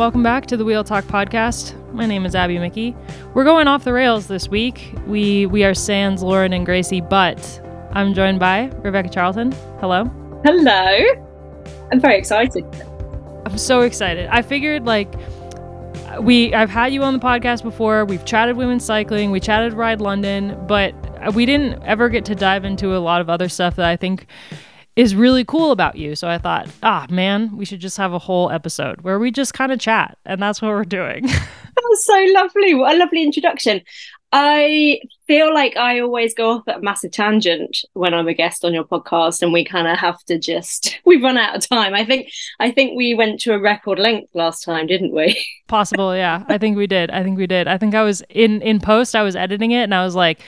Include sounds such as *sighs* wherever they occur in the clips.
Welcome back to the Wheel Talk podcast. My name is Abby Mickey. We're going off the rails this week. We we are Sans, Lauren, and Gracie, but I'm joined by Rebecca Charlton. Hello. Hello. I'm very excited. I'm so excited. I figured like we I've had you on the podcast before. We've chatted women's cycling, we chatted Ride London, but we didn't ever get to dive into a lot of other stuff that I think is really cool about you. So I thought, ah, man, we should just have a whole episode where we just kind of chat. And that's what we're doing. *laughs* that was so lovely. What a lovely introduction. I feel like I always go off at a massive tangent when I'm a guest on your podcast and we kind of have to just *laughs* we've run out of time. I think I think we went to a record length last time, didn't we? *laughs* Possible, yeah. I think we did. I think we did. I think I was in in post I was editing it and I was like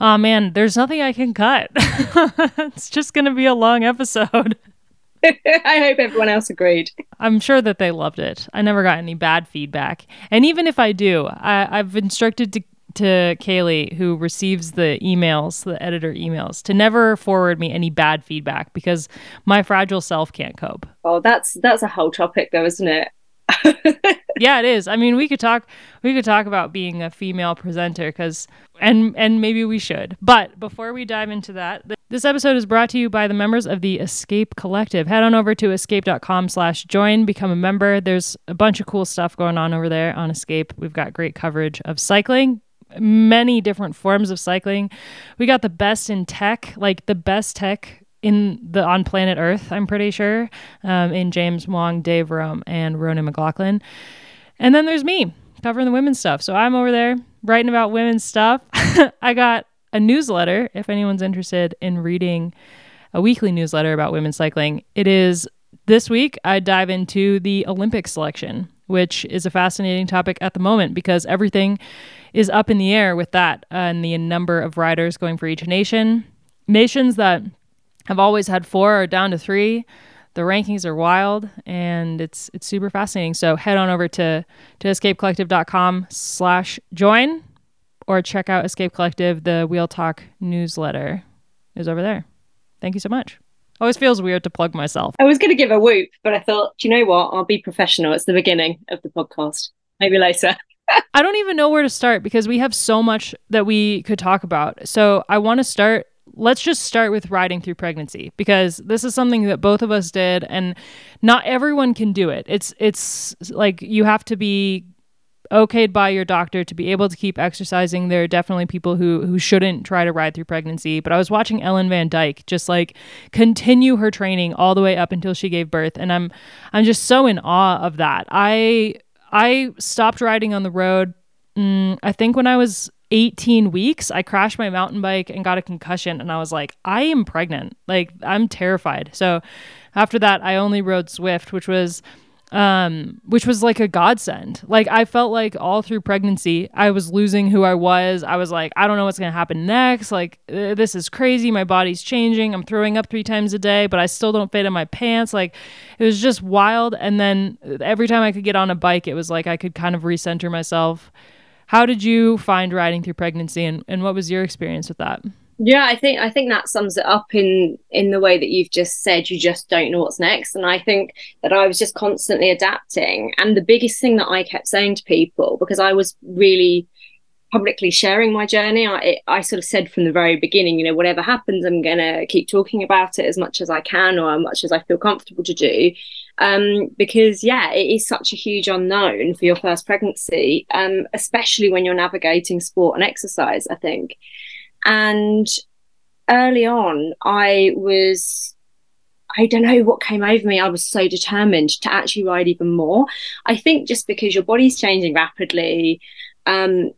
oh man, there's nothing I can cut. *laughs* it's just going to be a long episode. *laughs* *laughs* I hope everyone else agreed. I'm sure that they loved it. I never got any bad feedback. And even if I do, I, have instructed to, to Kaylee, who receives the emails, the editor emails, to never forward me any bad feedback because my fragile self can't cope. Oh, that's that's a whole topic though, isn't it? Yeah, it is. I mean, we could talk we could talk about being a female presenter cuz and and maybe we should. But before we dive into that, this episode is brought to you by the members of the Escape Collective. Head on over to escape.com/join, become a member. There's a bunch of cool stuff going on over there on Escape. We've got great coverage of cycling, many different forms of cycling. We got the best in tech, like the best tech in the on planet Earth, I'm pretty sure, um, in James Huang, Dave Rome, and Ronan McLaughlin. And then there's me covering the women's stuff. So I'm over there writing about women's stuff. *laughs* I got a newsletter if anyone's interested in reading a weekly newsletter about women's cycling. It is this week I dive into the Olympic selection, which is a fascinating topic at the moment because everything is up in the air with that and the number of riders going for each nation. Nations that have always had four or down to three. The rankings are wild and it's it's super fascinating. So head on over to to escapecollective.com slash join or check out Escape Collective. The Wheel Talk newsletter is over there. Thank you so much. Always feels weird to plug myself. I was going to give a whoop, but I thought, you know what? I'll be professional. It's the beginning of the podcast. Maybe later. *laughs* I don't even know where to start because we have so much that we could talk about. So I want to start let's just start with riding through pregnancy because this is something that both of us did and not everyone can do it. It's it's like you have to be okayed by your doctor to be able to keep exercising. There are definitely people who who shouldn't try to ride through pregnancy, but I was watching Ellen van Dijk just like continue her training all the way up until she gave birth and I'm I'm just so in awe of that. I I stopped riding on the road mm, I think when I was 18 weeks, I crashed my mountain bike and got a concussion. And I was like, I am pregnant. Like, I'm terrified. So after that, I only rode Zwift, which was um which was like a godsend. Like i felt like all through pregnancy i was losing who i was. I was like i don't know what's going to happen next. Like this is crazy. My body's changing. I'm throwing up three times a day but i still don't fit in my pants. Like it was just wild. And then every time i could get on a bike it was like i could kind of recenter myself how did you find riding through pregnancy and, and what was your experience with that? Yeah, I think I think that sums it up in in the way that you've just said. You just don't know what's next, and I think that I was just constantly adapting. And the biggest thing that I kept saying to people, because I was really publicly sharing my journey, I I sort of said from the very beginning, you know, whatever happens, I'm gonna keep talking about it as much as I can or as much as I feel comfortable to do um, because yeah, it is such a huge unknown for your first pregnancy, um, especially when you're navigating sport and exercise. I think, and early on, I was. I don't know what came over me. I was so determined to actually ride even more. I think just because your body's changing rapidly, um,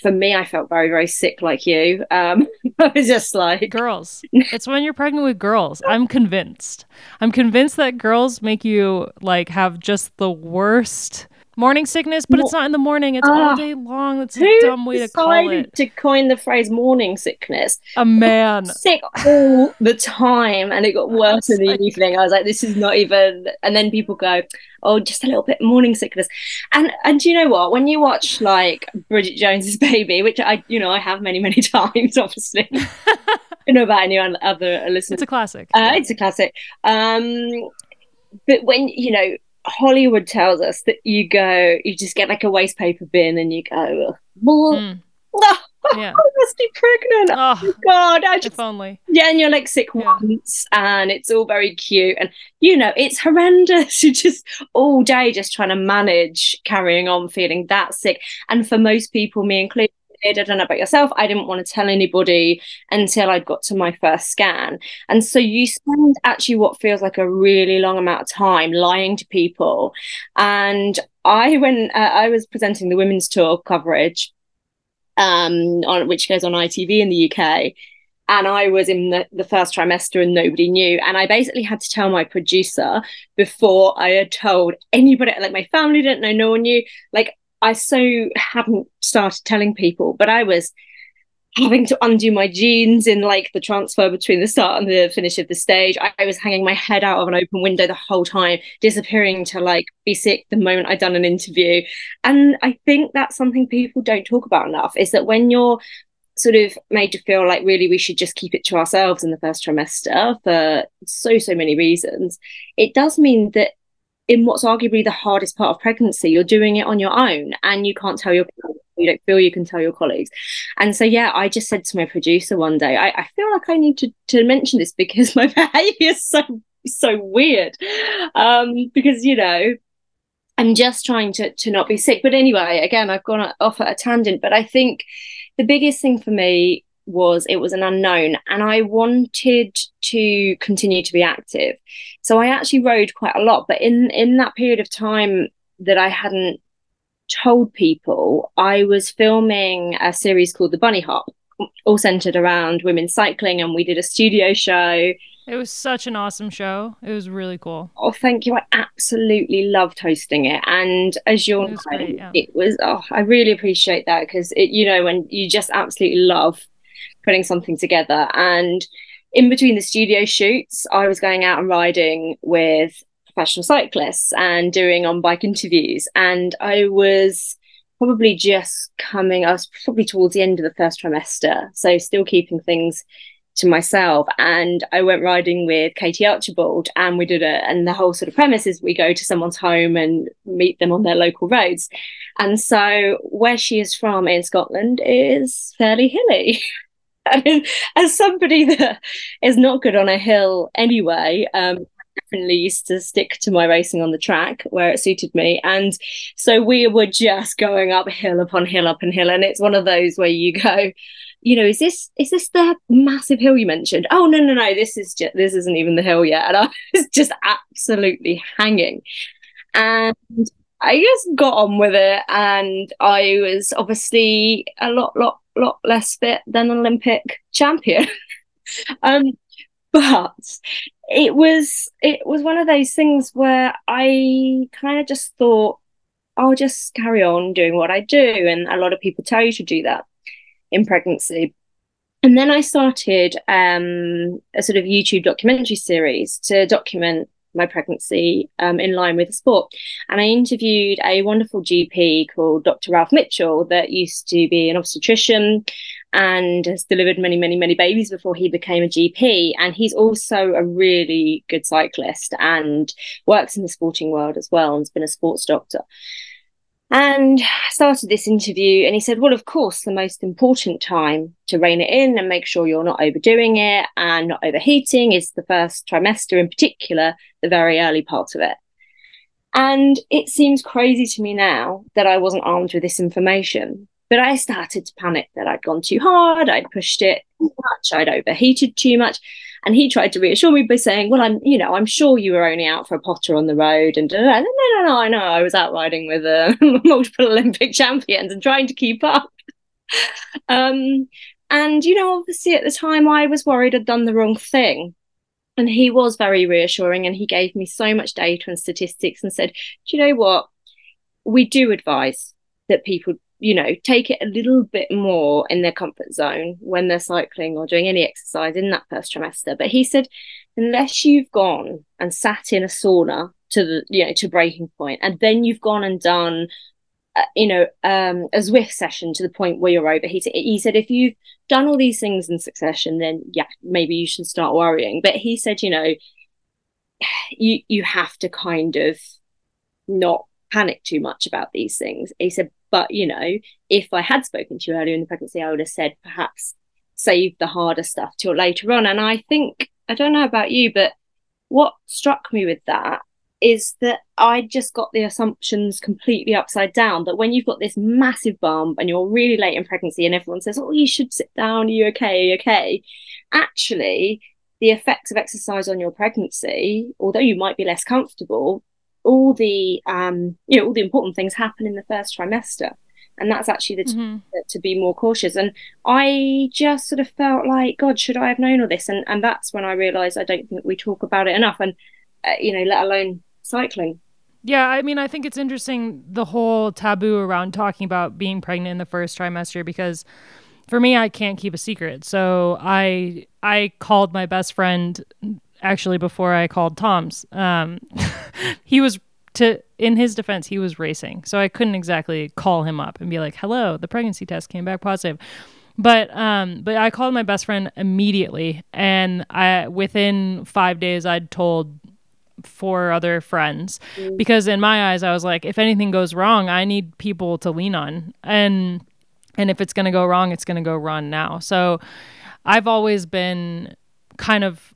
for me, I felt very, very sick like you. Um, *laughs* I was just like girls. *laughs* It's when you're pregnant with girls. I'm convinced. I'm convinced that girls make you like have just the worst morning sickness, but it's not in the morning. It's uh, all ah. day long. That's a dumb way to call it. To coin the phrase morning sickness, a man sick all the time, and it got *laughs* worse in the evening. I was like, this is not even. And then people go, oh, just a little bit morning sickness, and and do you know what? When you watch like Bridget Jones's *laughs* Baby, which I you know I have many many *laughs* times, obviously. I don't know about any other listeners. It's a classic. Uh, it's a classic. Um, but when you know Hollywood tells us that you go, you just get like a waste paper bin and you go, well, mm. oh, yeah. I must be pregnant. Oh, oh God, I just, only. Yeah, and you're like sick yeah. once, and it's all very cute, and you know it's horrendous. *laughs* You're just all day just trying to manage carrying on feeling that sick, and for most people, me included, I don't know about yourself. I didn't want to tell anybody until I'd got to my first scan. And so you spend actually what feels like a really long amount of time lying to people. And I, when uh, I was presenting the women's tour coverage, um, on which goes on ITV in the UK, and I was in the, the first trimester and nobody knew. And I basically had to tell my producer before I had told anybody, like my family didn't know, no one knew. Like I so hadn't started telling people, but I was having to undo my jeans in like the transfer between the start and the finish of the stage. I, I, was hanging my head out of an open window the whole time, disappearing to like be sick the moment I'd done an interview. And I think that's something people don't talk about enough is that when you're sort of made to feel like really we should just keep it to ourselves in the first trimester for so so many reasons it does mean that in what's arguably the hardest part of pregnancy, you're doing it on your own and you can't tell your you don't feel you can tell your colleagues. And so yeah, I just said to my producer one day, I, I feel like I need to, to mention this because *laughs* my behavior is so so weird. Um, because you know, I'm just trying to to not be sick. But anyway, again, I've gone off at a tangent, but I think the biggest thing for me was it was an unknown and I wanted to continue to be active. So I actually rode quite a lot, but in in that period of time that I hadn't told people, I was filming a series called The Bunny Hop, all centered around women cycling and we did a studio show. It was such an awesome show. It was really cool. Oh, thank you. I absolutely loved hosting it. And as you're it was, great, yeah. it was oh, I really appreciate that because it, you know, when you just absolutely love putting something together. And in between the studio shoots, I was going out and riding with professional cyclists and doing on bike interviews. And I was probably just coming, I was probably towards the end of the first trimester. So still keeping things to myself and I went riding with Katie Archibald and we did it and the whole sort of premise is we go to someone's home and meet them on their local roads and so where she is from in Scotland is fairly hilly *laughs* *laughs* and as somebody that is not good on a hill anyway, um, definitely used to stick to my racing on the track where it suited me. And so we were just going up hill upon hill upon hill. And it's one of those where you go, you know, is this is this the massive hill you mentioned? Oh no, no, no, this is just this isn't even the hill yet. And I *laughs* was just absolutely hanging. And I just got on with it and I was obviously a lot, lot lot less fit than an Olympic champion. *laughs* um, but it was it was one of those things where I kind of just thought I'll just carry on doing what I do, and a lot of people tell you to do that in pregnancy. And then I started um, a sort of YouTube documentary series to document my pregnancy um, in line with the sport. And I interviewed a wonderful GP called Dr. Ralph Mitchell that used to be an obstetrician and has delivered many, many, many babies before he became a GP. And he's also a really good cyclist and works in the sporting world as well and has been a sports doctor. And I started this interview, and he said, Well, of course, the most important time to rein it in and make sure you're not overdoing it and not overheating is the first trimester, in particular, the very early part of it. And it seems crazy to me now that I wasn't armed with this information. But I started to panic that I'd gone too hard, I'd pushed it too much, I'd overheated too much. And he tried to reassure me by saying, "Well, I'm, you know, I'm sure you were only out for a potter on the road." And no, no, no, I know I was out riding with uh, *laughs* multiple Olympic champions and trying to keep up. *laughs* um, and you know, obviously at the time I was worried I'd done the wrong thing. And he was very reassuring, and he gave me so much data and statistics, and said, "Do you know what? We do advise that people you know, take it a little bit more in their comfort zone when they're cycling or doing any exercise in that first trimester. But he said, unless you've gone and sat in a sauna to the, you know, to breaking point, and then you've gone and done, uh, you know, um, a Zwift session to the point where you're overheating. He said, if you've done all these things in succession, then yeah, maybe you should start worrying. But he said, you know, *sighs* you you have to kind of not panic too much about these things. He said, but you know, if I had spoken to you earlier in the pregnancy, I would have said perhaps save the harder stuff till later on. And I think, I don't know about you, but what struck me with that is that I just got the assumptions completely upside down. That when you've got this massive bump and you're really late in pregnancy, and everyone says, "Oh, you should sit down. Are you okay? Are you okay?" Actually, the effects of exercise on your pregnancy, although you might be less comfortable, all the um, you know all the important things happen in the first trimester. And that's actually the mm-hmm. to, to be more cautious. And i just sort of felt like god should i have known all this? And and that's when i realized i don't think we talk about it enough. And uh, you know let alone cycling. Yeah, I mean, I think it's interesting the whole taboo around talking about being pregnant in the first trimester because for me, I can't keep a secret. So I I called my best friend actually before I called Tom's. Um, *laughs* he was to in his defense, he was racing, so I couldn't exactly call him up and be like, "Hello, the pregnancy test came back positive." But um, but I called my best friend immediately, and I within five days I'd told four other friends mm. because in my eyes I was like, if anything goes wrong, I need people to lean on, and and if it's gonna go wrong, it's gonna go wrong now. So I've always been kind of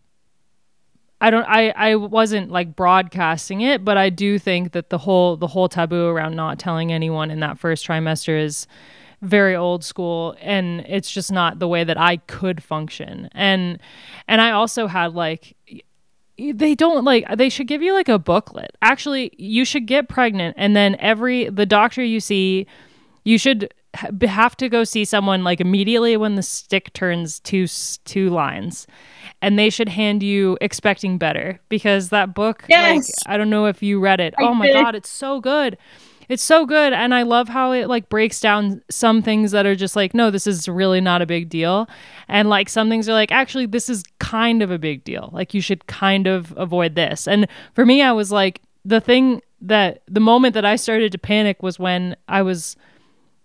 I don't I I wasn't like broadcasting it, but I do think that the whole the whole taboo around not telling anyone in that first trimester is very old school and it's just not the way that I could function. And and I also had like they don't like they should give you like a booklet. Actually, you should get pregnant and then every the doctor you see you should have to go see someone like immediately when the stick turns two two lines. And they should hand you expecting better because that book yes. like i don't know if you read it. I oh my did. god it's so good. It's so good. And i love how it like breaks down some things that are just like no this is really not a big deal. And like some things are like actually this is kind of a big deal. Like you should kind of avoid this. And for me i was like the thing that the moment that i started to panic was when i was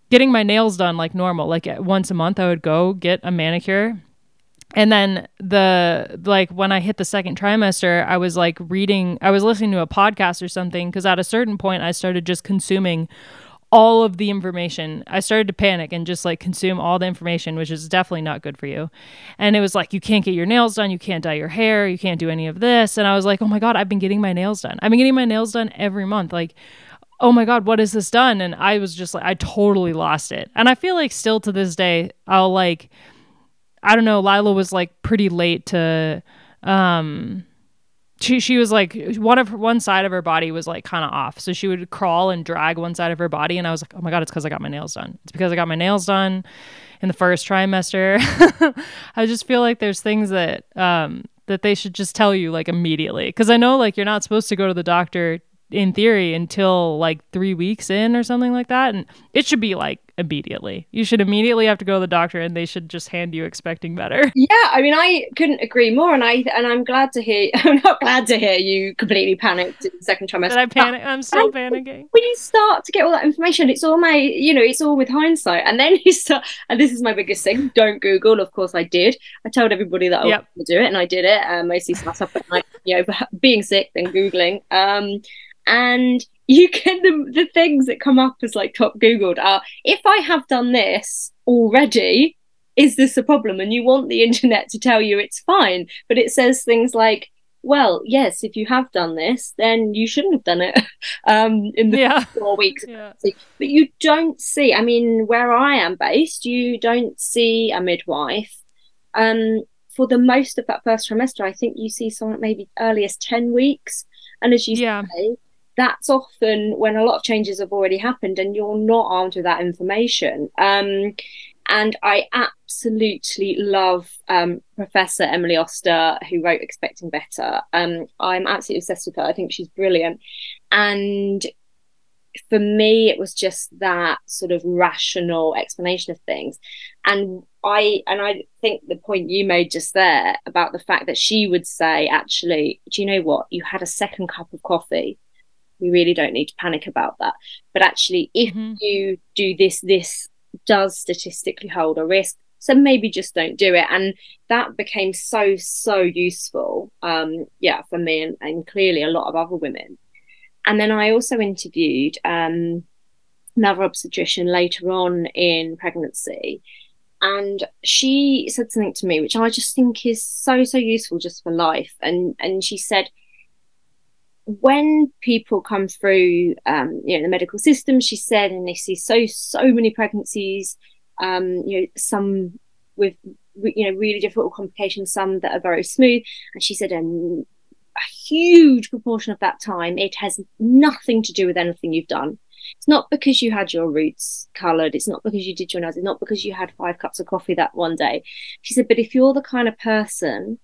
getting my nails done like normal like once a month i would go get a manicure. And then the like when i hit the second trimester i was like reading i was listening to a podcast or something because at a certain point i started just consuming all of the information. I started to panic and just like consume all the information which is definitely not good for you. And it was like you can't get your nails done you can't dye your hair you can't do any of this. And i was like oh my god i've been getting my nails done. I've been getting my nails done every month. Like oh my god what has this done and i was just like i totally lost it and i feel like still to this day i'll like I don't know, Lila was like pretty late to um she she was like one of her, one side of her body was like kind of off. So she would crawl and drag one side of her body and I was like, "Oh my god, it's cuz I got my nails done." It's because I got my nails done in the first trimester. *laughs* I just feel like there's things that um that they should just tell you like immediately cuz I know like you're not supposed to go to the doctor in theory until like 3 weeks in or something like that and it should be like immediately. You should immediately have to go to the doctor and they should just hand you expecting better. *laughs* Yeah, I mean I couldn't agree more and I and I'm glad to hear *laughs* I'm not glad to hear you completely panicked in the second trimester. Did I panic I'm still panicking. When you start to get all that information, it's all my you know, it's all with hindsight. And then *laughs* you start and this is my biggest thing, don't Google. Of course I did. I told everybody that I yep. to do it and I did it. Um, mostly sat up at night, you know, being sick then Googling. Um and you get the, the things that come up as like top googled are if i have done this already is this a problem and you want the *laughs* internet to tell you it's fine but it says things like well yes if you have done this then you shouldn't have done it *laughs* um in the yeah. *laughs* four weeks yeah. but you don't see i mean where i am based you don't see a midwife um for the most of that first trimester i think you see someone maybe earliest 10 weeks and as you yeah. say that's often when a lot of changes have already happened and you're not armed with that information. Um, and I absolutely love um, Professor Emily Oster, who wrote Expecting Better. Um, I'm absolutely obsessed with her. I think she's brilliant. And for me, it was just that sort of rational explanation of things. And I and I think the point you made just there about the fact that she would say, actually, do you know what? You had a second cup of coffee we really don't need to panic about that. But actually, if mm-hmm. you do this, this does statistically hold a risk. So maybe just don't do it. And that became so, so useful. Um, yeah, for me and, and clearly a lot of other women. And then I also interviewed um, another obstetrician later on in pregnancy. And she said something to me, which I just think is so, so useful just for life. And and she said, when people come through um, you know the medical system she said and they see so so many pregnancies um, you know some with you know really difficult complications some that are very smooth. And she said um, a huge proportion of that time it has nothing to do with anything you've done. It's not because you had your roots colored. It's not because you did your nails. It's not because you had five cups of coffee that one day. She said but if you're the kind of person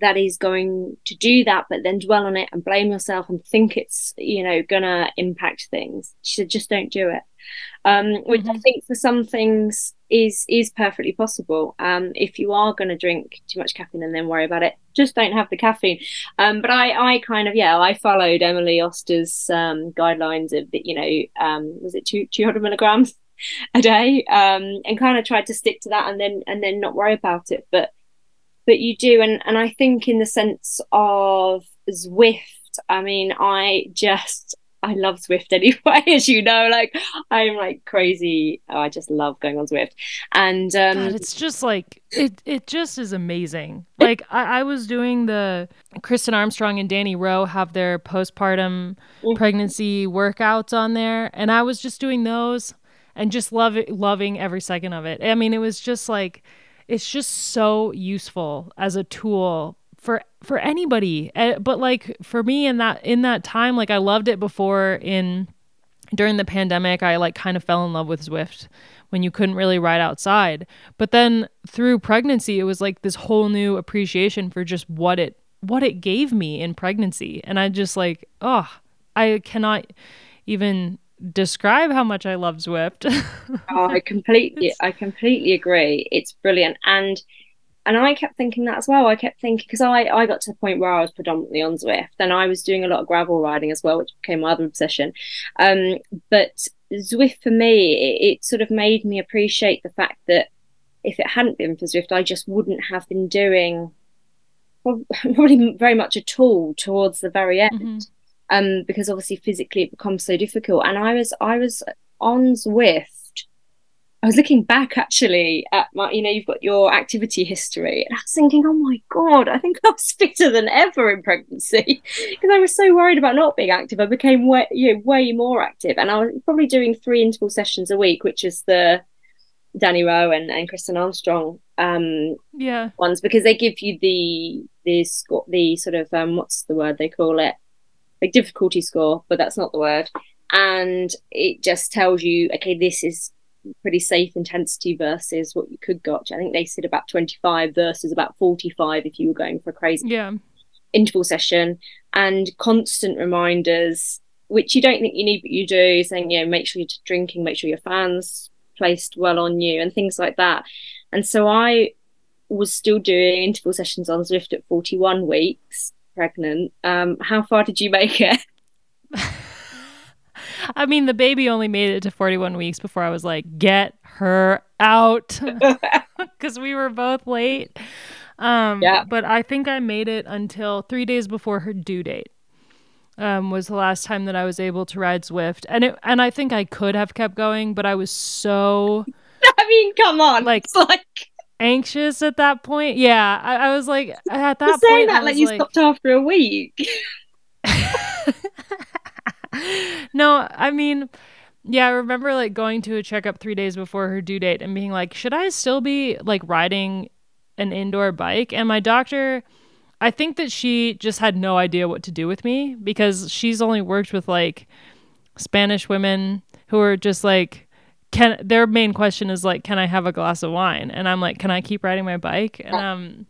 that is going to do that, but then dwell on it and blame yourself and think it's, you know, gonna impact things. She said, just don't do it. Um, which mm-hmm. I think for some things is is perfectly possible. Um, if you are going to drink too much caffeine and then worry about it, just don't have the caffeine. Um, but I, I kind of, yeah, I followed Emily Oster's um, guidelines of, you know, um, was it two, 200 milligrams *laughs* a day, um, and kind of tried to stick to that and then and then not worry about it. But but you do and and I think in the sense of Zwift I mean I just I love Zwift *laughs* anyway as you know like I'm like crazy. Oh, I just love going on Zwift. And um God, it's just like it it just is amazing. Like I, I was doing the Kristin Armstrong and Dani Rowe have their postpartum mm-hmm. pregnancy workouts on there and I was just doing those and just love it, loving every second of it. I mean it was just like it's just so useful as a tool for for anybody. Uh, but like for me in that in that time like i loved it before in during the pandemic i like kind of fell in love with zwift when you couldn't really ride outside. But then through pregnancy it was like this whole new appreciation for just what it what it gave me in pregnancy. And i just like oh i cannot even describe how much I love Zwift. *laughs* oh, I completely, I completely agree. It's brilliant, and and I kept thinking that as well. I kept thinking because I I got to the point where I was predominantly on Zwift, and I was doing a lot of gravel riding as well, which became my other obsession. Um, but Zwift for me, it, it sort of made me appreciate the fact that if it hadn't been for Zwift, I just wouldn't have been doing well, *laughs* probably very much at all towards the very end. Mm-hmm um, because obviously physically it becomes so difficult. And I was I was on Zwift. I was looking back actually at my, you know, you've got your activity history, and I was thinking, oh my god, I think I was fitter than ever in pregnancy *laughs* because I was so worried about not being active. I became way, you know, way more active, and I was probably doing three interval sessions a week, which is the Dani Rowe and, and Kristin Armstrong um yeah ones because they give you the the the sort of um what's the word they call it like difficulty score, but that's not the word. And it just tells you, okay, this is pretty safe intensity versus what you could got. I think they said about 25 versus about 45 if you were going for a crazy yeah. interval session and constant reminders, which you don't think you need, but you do, saying, you know, make sure you're drinking, make sure your fans placed well on you and things like that. And so I was still doing interval sessions on Zwift at 41 weeks pregnant. Um, how far did you make it? *laughs* I mean, the baby only made it to 41 weeks before I was like, get her out. *laughs* *laughs* Because we were both late. Um, yeah. But I think I made it until three days before her due date. Um, was the last time that I was able to ride Zwift, and it, and I think I could have kept going, but I was so. I mean, come on, like, it's like anxious at that point. Yeah, I, I was like at that You're saying point. That like you like... stopped after a week. *laughs* *laughs* no, I mean, yeah, I remember like going to a checkup three days before her due date and being like, should I still be like riding an indoor bike? And my doctor. I think that she just had no idea what to do with me because she's only worked with like Spanish women who are just like can their main question is like can i have a glass of wine? And i'm like can i keep riding my bike? And um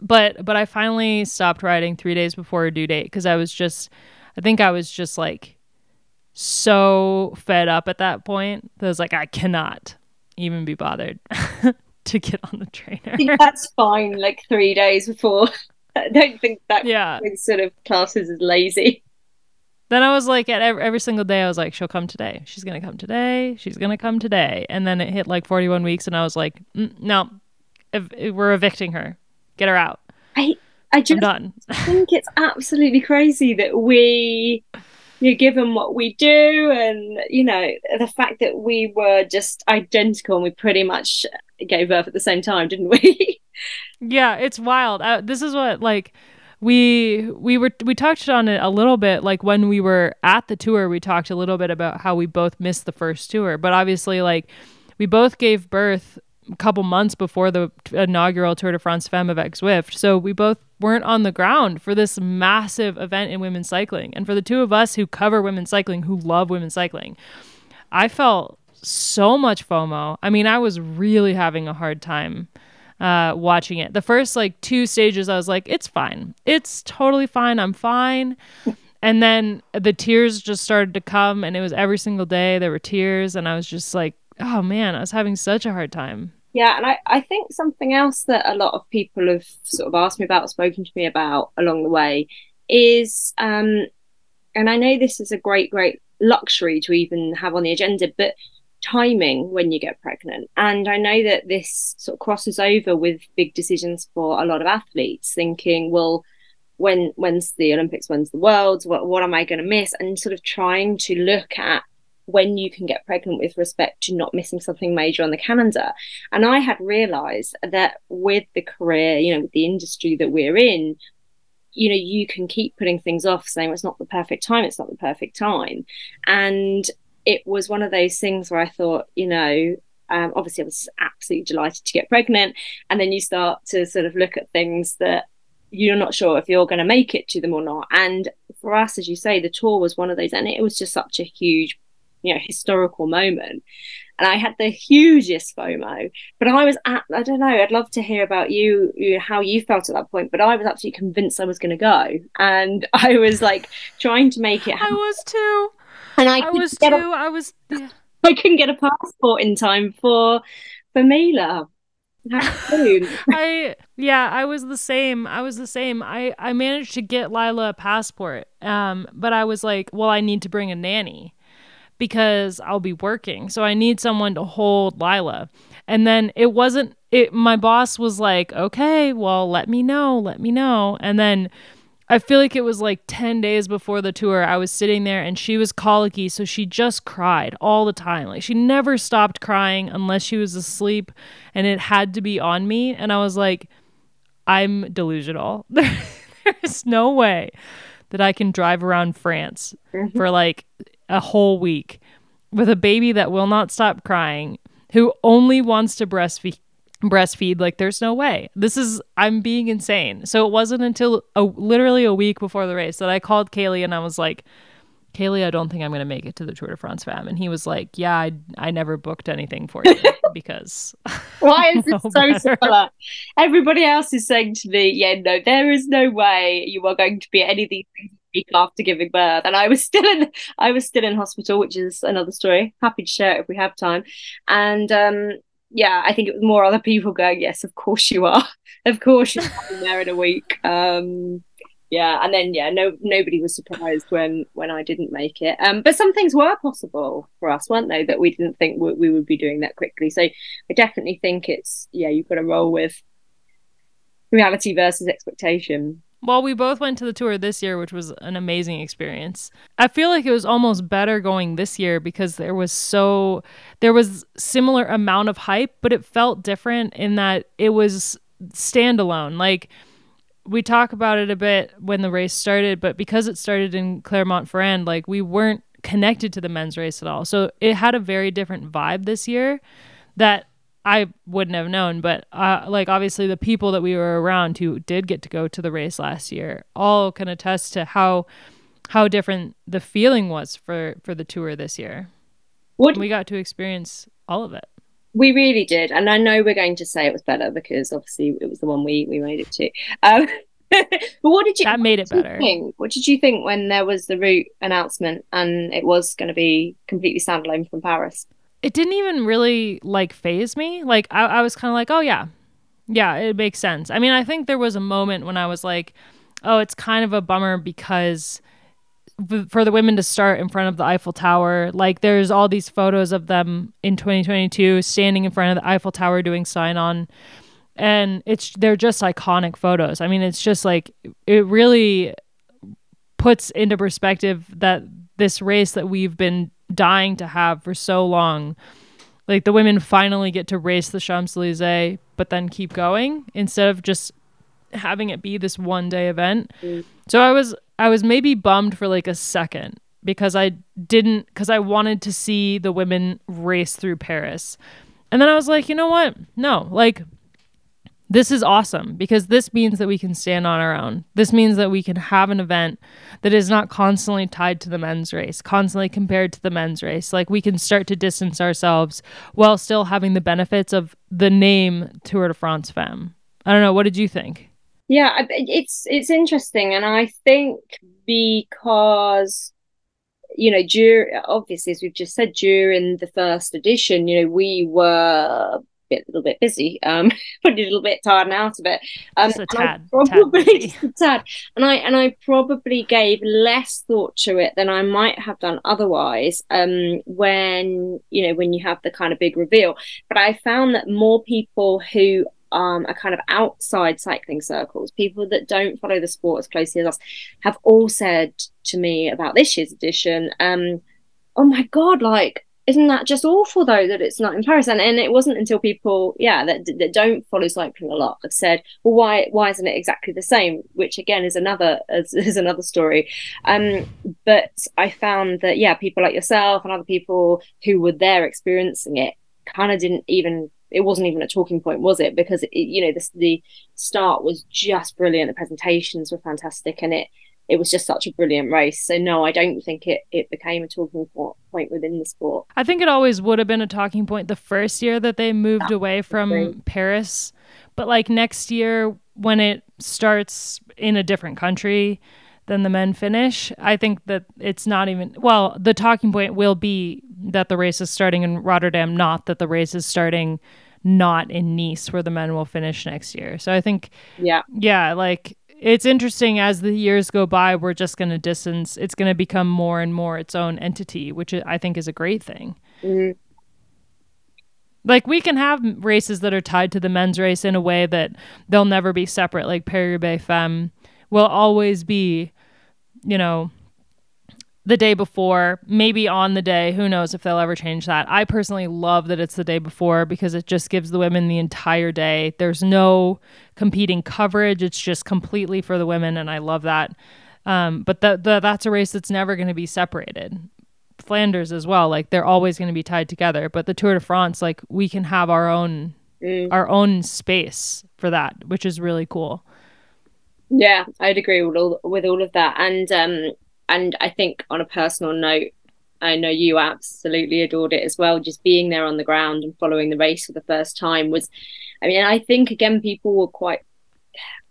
but but i finally stopped riding three days before a due date because i was just i think i was just like so fed up at that point that i was like i cannot even be bothered *laughs* to get on the trainer. That's fine like three days before. *laughs* I don't think that yeah. sort of classes is lazy then I was like, at every, every, single day, I was like, she'll come today. She's gonna come today. She's gonna come today. And then it hit like 41 weeks, and I was like, mm, no, ev- we're evicting her. Get her out. I I just *laughs* think it's absolutely crazy that we you given what we do and you know the fact that we were just identical and we pretty much gave birth at the same time didn't we *laughs* yeah it's wild uh, this is what like we we were we touched on it a little bit like when we were at the tour we talked a little bit about how we both missed the first tour but obviously like we both gave birth a couple months before the inaugural Tour de France Femmes avec Zwift. So we both weren't on the ground for this massive event in women's cycling. And for the two of us who cover women's cycling, who love women's cycling, I felt so much FOMO. I mean, I was really having a hard time uh, watching it. The first like two stages, I was like, it's fine. It's totally fine. I'm fine. And then the tears just started to come, and it was every single day there were tears, and I was just like, oh man, I was having such a hard time. Yeah, and I, I think something else that a lot of people have sort of asked me about, spoken to me about along the way is, um, and I know this is a great, great luxury to even have on the agenda, but timing when you get pregnant. And I know that this sort of crosses over with big decisions for a lot of athletes, thinking, well, when when's the Olympics, when's the Worlds, what what am I going to miss? And sort of trying to look at when you can get pregnant with respect to not missing something major on the calendar. And I had realized that with the career, you know, with the industry that we're in, you know, you can keep putting things off, saying it's not the perfect time, it's not the perfect time. And it was one of those things where I thought, you know, um, obviously I was absolutely delighted to get pregnant. And then you start to sort of look at things that you're not sure if you're going to make it to them or not. And for us, as you say, the tour was one of those, and it was just such a huge, you know, historical moment. And I had the hugest FOMO, but I was at, I don't know, I'd love to hear about you, you how you felt at that point, but I was absolutely convinced I was going to go. And *laughs* I was like trying to make it happen. I was too. And I, I was too. A, I was. Yeah. I couldn't get a passport in time for for Mila. *laughs* I yeah, I was the same. I was the same. I I managed to get Lila a passport. Um, but I was like, well, I need to bring a nanny because I'll be working. So I need someone to hold Lila. And then it wasn't it my boss was like, "Okay, well, let me know, let me know." And then I feel like it was like 10 days before the tour. I was sitting there and she was colicky, so she just cried all the time. Like she never stopped crying unless she was asleep and it had to be on me. And I was like, I'm delusional. *laughs* There's no way that I can drive around France mm-hmm. for like a whole week with a baby that will not stop crying, who only wants to breastfeed breastfeed like there's no way. This is i'm being insane. So it wasn't until a, literally a week before the race that i called kaylee and i was like kaylee i don't think i'm going to make it to the tour de france Femmes. And he was like yeah i, I never booked anything for you *laughs* because *laughs* why is *laughs* this so similar? Everybody else is saying to me yeah no there is no way you are going to be at any of these things week after giving birth. And i was still in i was still in hospital which is another story. Happy to share it if we have time. And um yeah, I think it was more other people going, yes, of course you are. *laughs* of course you're there *laughs* in a week. Um, yeah, and then yeah, no, nobody was surprised when when I didn't make it. Um, but some things were possible for us, weren't they? That we didn't think we, we would be doing that quickly. So I definitely think it's yeah, you've got to roll with reality versus expectation. Well, we both went to the tour this year, which was an amazing experience. I feel like it was almost better going this year because there was so there was similar amount of hype, but it felt different in that it was standalone. Like we talk about it a bit when the race started, but because it started in Clermont-Ferrand, like we weren't connected to the men's race at all. So it had a very different vibe this year that I wouldn't have known, but uh, like obviously the people that we were around who did get to go to the race last year all can attest to how how different the feeling was for for the tour this year. What we got to experience all of it. We really did, and I know we're going to say it was better because obviously it was the one we we made it to. Um, *laughs* but what did you? That made it better. Think? What did you think when there was the route announcement and it was going to be completely standalone from Paris? It didn't even really like phase me. Like I, I was kind of like, oh yeah, yeah, it makes sense. I mean, I think there was a moment when I was like, oh, it's kind of a bummer because for the women to start in front of the Eiffel Tower, like there's all these photos of them in 2022 standing in front of the Eiffel Tower doing sign on and it's they're just iconic photos. I mean, it's just like it really puts into perspective that this race that we've been dying to have for so long. Like the women finally get to race the Champs Elysees, but then keep going instead of just having it be this one day event. Mm. So I was I was maybe bummed for like a second because I didn't because I wanted to see the women race through Paris. And then I was like, you know what? No, like this is awesome because this means that we can stand on our own. This means that we can have an event that is not constantly tied to the men's race, constantly compared to the men's race. Like we can start to distance ourselves while still having the benefits of the name Tour de France Femmes. I don't know. What did you think? Yeah, it's it's interesting, and I think because you know, during obviously as we've just said during the first edition, you know, we were bit, a little bit busy, um, *laughs* probably a little bit tired and out of it. Um, a tad, probably *laughs* tad, tad, and I and I probably gave less thought to it than I might have done otherwise. Um, when you know when you have the kind of big reveal, but I found that more people who um, are kind of outside cycling circles, people that don't follow the sport as closely as us, have all said to me about this year's edition, um, "Oh my god, like isn't that just awful though that it's not in Paris? And, and it wasn't until people, yeah, that, that don't follow cycling a lot have said, well, why why isn't it exactly the same? Which again is another is, is another story. Um, but I found that yeah, people like yourself and other people who were there experiencing it kind of didn't even it wasn't even a talking point, was it? Because it, you know the the start was just brilliant. The presentations were fantastic, and it it was just such a brilliant race. So no, I don't think it it became a talking point within the sport. I think it always would have been a talking point the first year that they moved away from. Paris, but like next year when it starts in a different country than the men finish, I think that it's not even well, the talking point will be that the race is starting in Rotterdam, not that the race is starting not in Nice where the men will finish next year. So I think yeah. Yeah, like it's interesting as the years go by, we're just going to distance. It's going to become more and more its own entity, which I think is a great thing. Mm-hmm. Like we can have races that are tied to the men's race in a way that they'll never be separate. Like Paris Femme will always be, you know, the day before, maybe on the day. Who knows if they'll ever change that? I personally love that it's the day before because it just gives the women the entire day. There's no competing coverage, it's just completely for the women, and I love that. Um, but the, the, that's a race that's never going to be separated. Flanders as well, like they're always going to be tied together. But the Tour de France, like we can have our own mm. our own space for that, which is really cool. Yeah, I'd agree with all with all of that, and um, and I think on a personal note, I know you absolutely adored it as well. Just being there on the ground and following the race for the first time was, I mean, I think again, people were quite,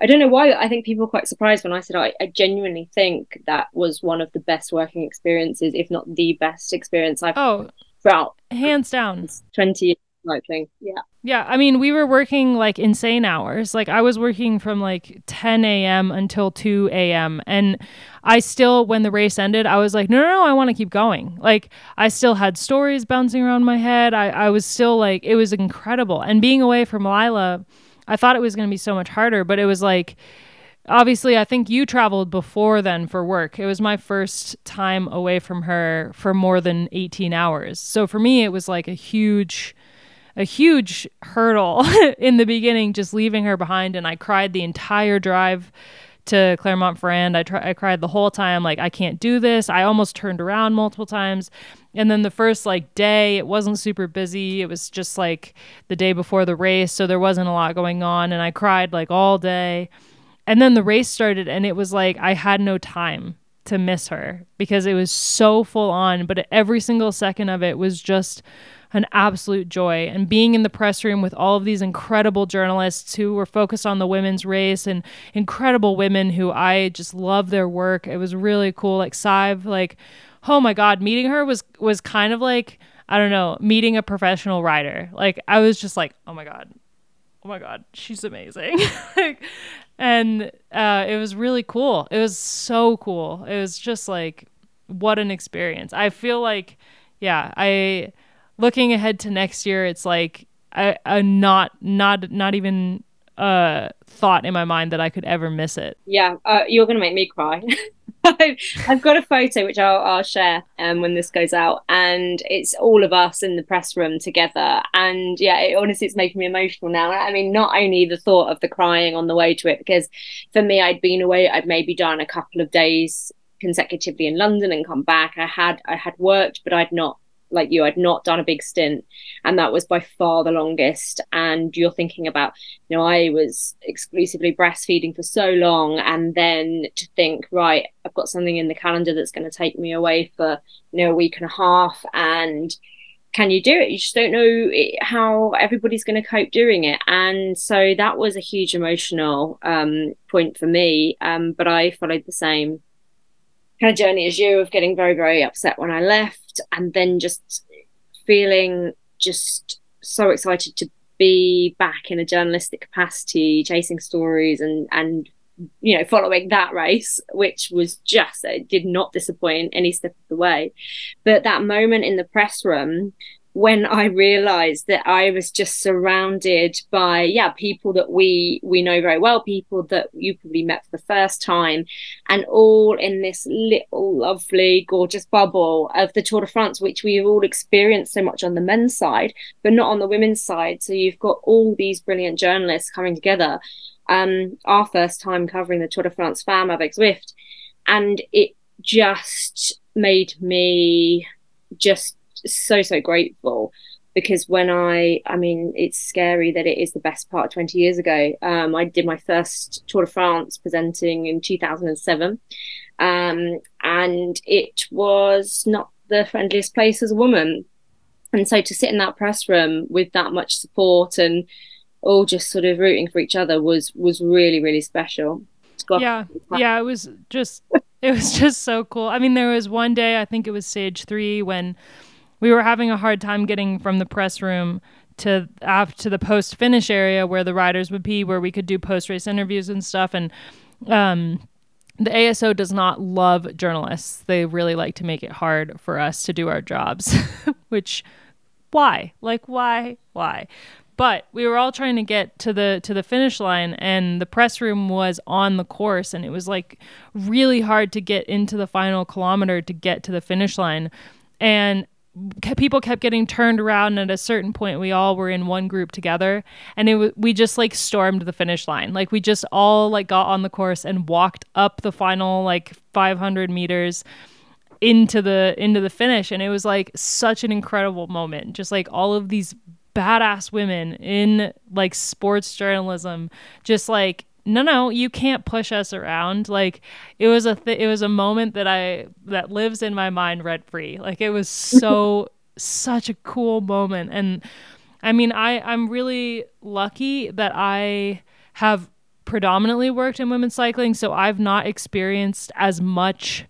I don't know why, I think people were quite surprised when I said I, I genuinely think that was one of the best working experiences, if not the best experience I've oh, felt. Hands down. 20 cycling. Yeah. Yeah. I mean, we were working like insane hours. Like I was working from like 10 a.m. until 2 a.m. And I still, when the race ended, I was like, no, no, no, I want to keep going. Like I still had stories bouncing around my head. I, I was still like, it was incredible. And being away from Lila, I thought it was going to be so much harder, but it was like, obviously i think you traveled before then for work it was my first time away from her for more than 18 hours so for me it was like a huge a huge hurdle *laughs* in the beginning, just leaving her behind. And I cried the entire drive to Clermont-Ferrand. I, try, I cried the whole time, like, I can't do this. I almost turned around multiple times. And then the first like day, it wasn't super busy. It was just like the day before the race. So there wasn't a lot going on. And I cried like all day. And then the race started, and it was like I had no time to miss her because it was so full on. But every single second of it was just an absolute joy. And being in the press room with all of these incredible journalists who were focused on the women's race and incredible women who I just love their work. It was really cool. Like Sadhbh, like, oh my God, meeting her was was kind of like, I don't know, meeting a professional rider. Like I was just like, oh my God. Oh my God, she's amazing. *laughs* like, and uh, it was really cool. It was so cool. It was just like, what an experience. I feel like, yeah, I looking ahead to next year, it's like a, a not not not even a thought in my mind that I could ever miss it. Yeah, uh, you're going to make me cry. *laughs* I've got a photo which I'll, I'll share um, when this goes out, and it's all of us in the press room together. And yeah, it, honestly, it's making me emotional now. I mean, not only the thought of the crying on the way to it, because for me, I'd been away, I'd maybe done a couple of days consecutively in London and come back. I had I had worked, but I'd not like you, I'd not done a big stint, and that was by far the longest. And you're thinking about, you know, I was exclusively breastfeeding for so long, and then to think, right, I've got something in the calendar that's going to take me away for, you know, a week and a half, and can you do it? You just don't know how everybody's going to cope doing it. And so that was a huge emotional um, point for me. Um, but I followed the same kind of journey as you of getting very, very upset when I left and then just feeling just so excited to be back in a journalistic capacity, chasing stories and and you know following that race, which was just it did not disappoint any step of the way. But that moment in the press room when I realized that I was just surrounded by yeah people that we we know very well, people that you probably met for the first time, and all in this little lovely gorgeous bubble of the Tour de France, which we've all experienced so much on the men's side, but not on the women's side. So you've got all these brilliant journalists coming together. Um, our first time covering the Tour de France Femmes avec Zwift, and it just made me just so so grateful because when I, I mean, it's scary that it is the best part 20 years ago. Um, I did my first Tour de France presenting in 2007. Um, and it was not the friendliest place as a woman. And so to sit in that press room with that much support and all just sort of rooting for each other was, was really, really special. Yeah. Yeah. It was just, it was *laughs* just so cool. I mean, there was one day, I think it was stage three when, we were having a hard time getting from the press room to after to the post finish area where the riders would be, where we could do post race interviews and stuff. And um, the ASO does not love journalists. They really like to make it hard for us to do our jobs, *laughs* which why? Like why? Why? But we were all trying to get to the to the finish line and the press room was on the course and it was like really hard to get into the final kilometer to get to the finish line. And people kept getting turned around and at a certain point we all were in one group together and it we just like stormed the finish line. Like we just all like got on the course and walked up the final like 500 meters into the into the finish and it was like such an incredible moment. Just like all of these badass women in like sports journalism just like no no you can't push us around. Like it was a th- it was a moment that i that lives in my mind rent free. Like it was *laughs* so such a cool moment. And i mean i i'm really lucky that i have predominantly worked in women's cycling so i've not experienced as much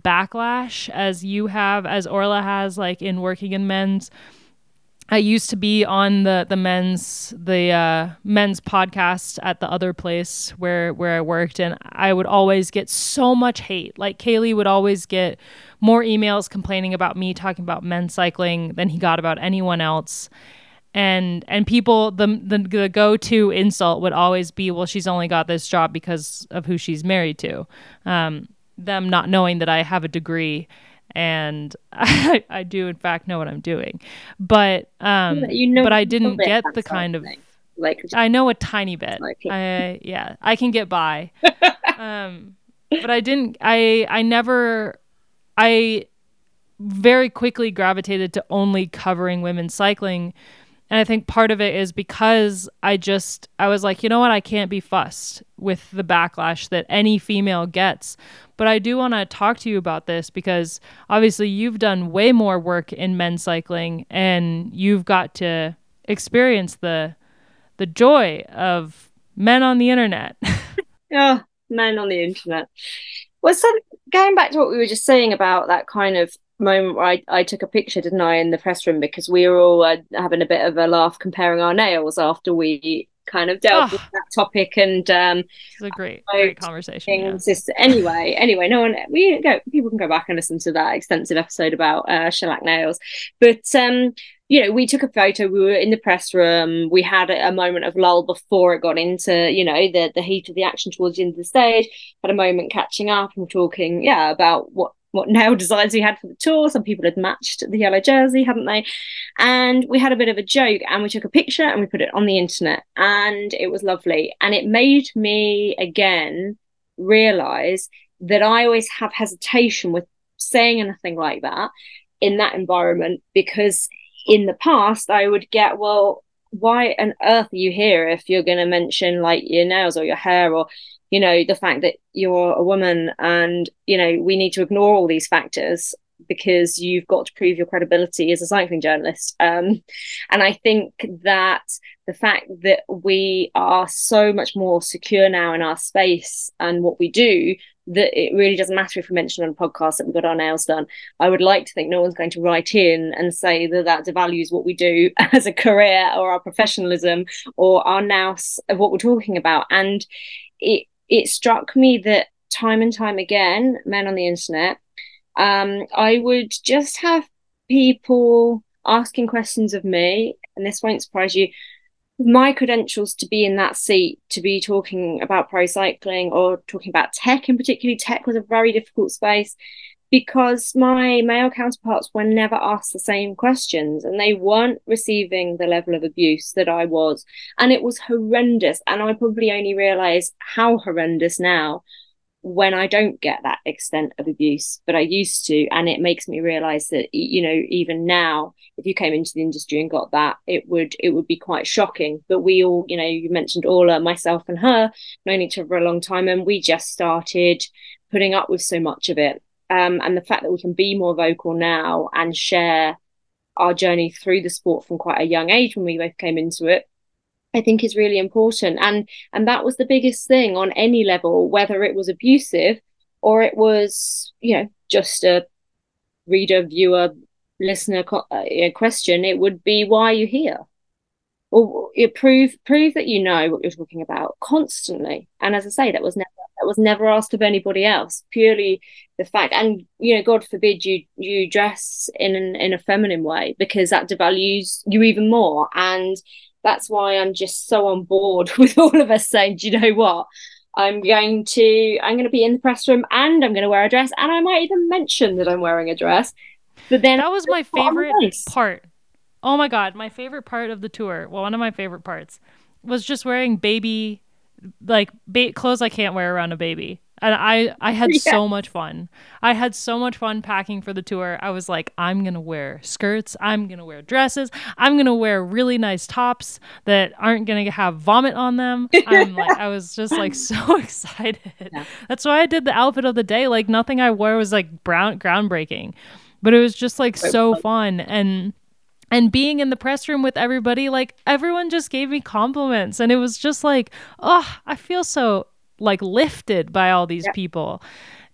backlash as you have as orla has like in working in men's I used to be on the the men's the uh, men's podcast at the other place where where I worked, and I would always get so much hate. Like Kaylee would always get more emails complaining about me talking about men's cycling than he got about anyone else. And and people the the, the go to insult would always be, well, she's only got this job because of who she's married to. Um, them not knowing that I have a degree and *laughs* I, I do in fact know what I'm doing, but um, you know, but I didn't get the kind of like I know a tiny bit. I yeah, I can get by, *laughs* um, but I didn't. I I never. I very quickly gravitated to only covering women's cycling and I think part of it is because I just, I was like, you know what? I can't be fussed with the backlash that any female gets. But I do want to talk to you about this because obviously you've done way more work in men's cycling and you've got to experience the the joy of men on the internet. yeah, *laughs* oh, men on the internet. Well, so going back to what we were just saying about that kind of moment where I, I took a picture, didn't I, in the press room because we were all uh, having a bit of a laugh comparing our nails after we kind of dealt oh. with that topic and um it's a great great conversation yeah. anyway anyway no one we go people can go back and listen to that extensive episode about uh shellac nails but um you know we took a photo we were in the press room we had a, a moment of lull before it got into you know the the heat of the action towards the end of the stage had a moment catching up and talking yeah about what what nail designs we had for the tour. Some people had matched the yellow jersey, hadn't they? And we had a bit of a joke and we took a picture and we put it on the internet and it was lovely. And it made me again realize that I always have hesitation with saying anything like that in that environment because in the past I would get, well, why on earth are you here if you're going to mention like your nails or your hair or you know the fact that you're a woman and you know we need to ignore all these factors because you've got to prove your credibility as a cycling journalist um, and i think that the fact that we are so much more secure now in our space and what we do that it really doesn't matter if we mention on a podcast that we got our nails done. I would like to think no one's going to write in and say that that devalues what we do *laughs* as a career or our professionalism or our nous of what we're talking about. And it it struck me that time and time again, men on the internet, um, I would just have people asking questions of me, and this won't surprise you. My credentials to be in that seat, to be talking about pro cycling or talking about tech in particular, tech was a very difficult space because my male counterparts were never asked the same questions and they weren't receiving the level of abuse that I was. And it was horrendous. And I probably only realize how horrendous now when I don't get that extent of abuse, but I used to. And it makes me realize that, you know, even now, if you came into the industry and got that, it would, it would be quite shocking. But we all, you know, you mentioned Orla, myself and her, known each other for a long time, and we just started putting up with so much of it um, and the fact that we can be more vocal now and share our journey through the sport from quite a young age when we both came into it I think is really important. And and that was the biggest thing on any level, whether it was abusive or it was, you know, just a reader, viewer, listener uh, question. It would be why are you here? Or you prove prove that you know what you're talking about constantly. And as I say, that was never that was never asked of anybody else. Purely the fact, and you know, God forbid you you dress in an, in a feminine way because that devalues you even more. And that's why I'm just so on board *laughs* with all of us saying, do you know what? I'm going to I'm going to be in the press room and I'm going to wear a dress and I might even mention that I'm wearing a dress. But then that was my favorite part. Oh my god, my favorite part of the tour. Well, one of my favorite parts was just wearing baby like ba- clothes I can't wear around a baby. And I I had *laughs* yeah. so much fun. I had so much fun packing for the tour. I was like, I'm gonna wear skirts. I'm gonna wear dresses. I'm gonna wear really nice tops that aren't gonna have vomit on them. *laughs* I'm like, I was just like so *laughs* excited. Yeah. That's why I did the outfit of the day. Like nothing I wore was like brown groundbreaking, but it was just like so fun and and being in the press room with everybody like everyone just gave me compliments. And it was just like oh i feel so like lifted by all these people.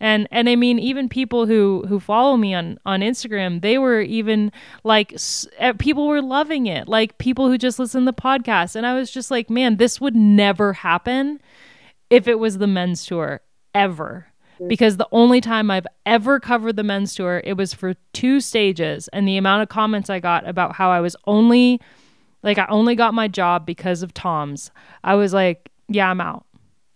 And and i mean even people who who follow me on on instagram they were even like eh, people were loving it. Like people who just listen to the podcast. And i was just like man this would never happen if it was the men's tour ever because the only time I've ever covered the men's tour, it was for two stages. And the amount of comments I got about how I was only, like, I only got my job because of Tom's, I was like, yeah, I'm out.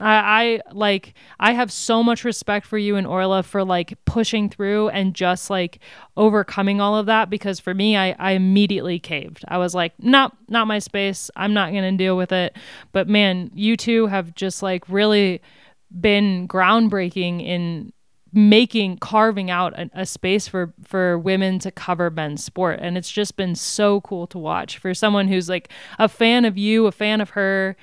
I, I like I have so much respect for you and Orla for like pushing through and just like overcoming all of that because for me I, I immediately caved. I was like, nope, not my space. I'm not gonna deal with it. But man, you two have just like really been groundbreaking in making carving out a, a, space for for women to cover men's sport. And it's just been so cool to watch for someone who's like a fan of you a fan of her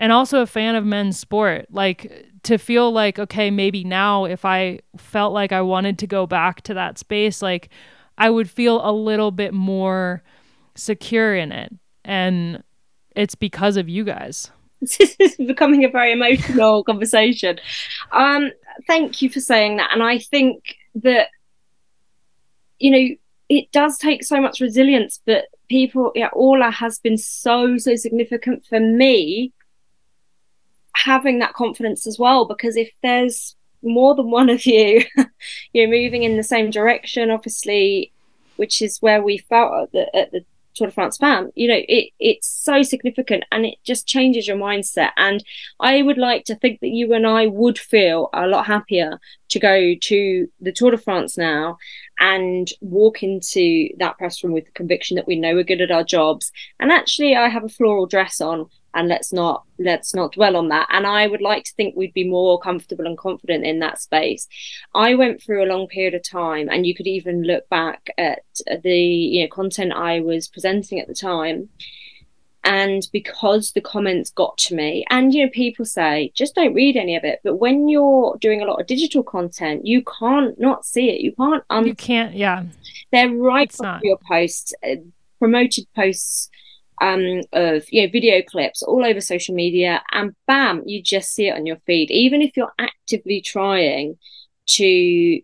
and also a fan of men's sport. Like to feel like okay maybe now if i felt like i wanted to go back to that space like i would feel a little bit more secure in it. And it's because of you guys *laughs* this is becoming a very emotional *laughs* conversation. Um, thank you for saying that. And I think that, you know, it does take so much resilience, but people, yeah, Orla has been so, so significant for me having that confidence as well. Because if there's more than one of you, *laughs* you're moving in the same direction, obviously, which is where we felt at the, at the Tour de France Femmes, you know, it it's so significant and it just changes your mindset. And I would like to think that you and I would feel a lot happier to go to the Tour de France now and walk into that press room with the conviction that we know we're good at our jobs. And actually, I have a floral dress on and let's not let's not dwell on that. And i would like to think we'd be more comfortable and confident in that space. I went through a long period of time and you could even look back at the you know content i was presenting at the time. And because the comments got to me and you know people say just don't read any of it. But when you're doing a lot of digital content you can't not see it. You can't un- you can't yeah. They're right on your posts uh, promoted posts um, of you know video clips all over social media, and bam, you just see it on your feed. Even if you're actively trying to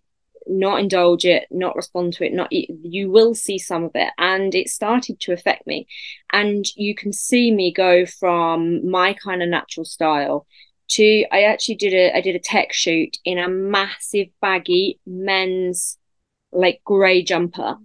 not indulge it, not respond to it, not you will see some of it, and it started to affect me. And you can see me go from my kind of natural style to I actually did a I did a tech shoot in a massive baggy men's like grey jumper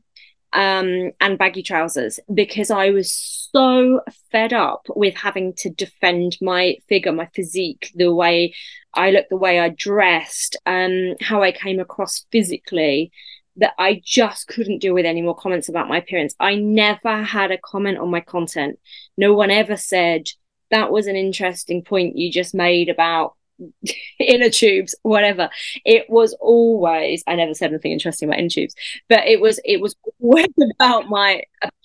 um, and baggy trousers because I was so fed up with having to defend my figure, my physique, the way I looked, the way I dressed, um, how I came across physically, that I just couldn't deal with any more comments about my appearance. I never had a comment on my content. No one ever said, that was an interesting point you just made about *laughs* inner tubes, whatever. It was always I never said anything interesting about inner tubes, but it was it was always *laughs* about my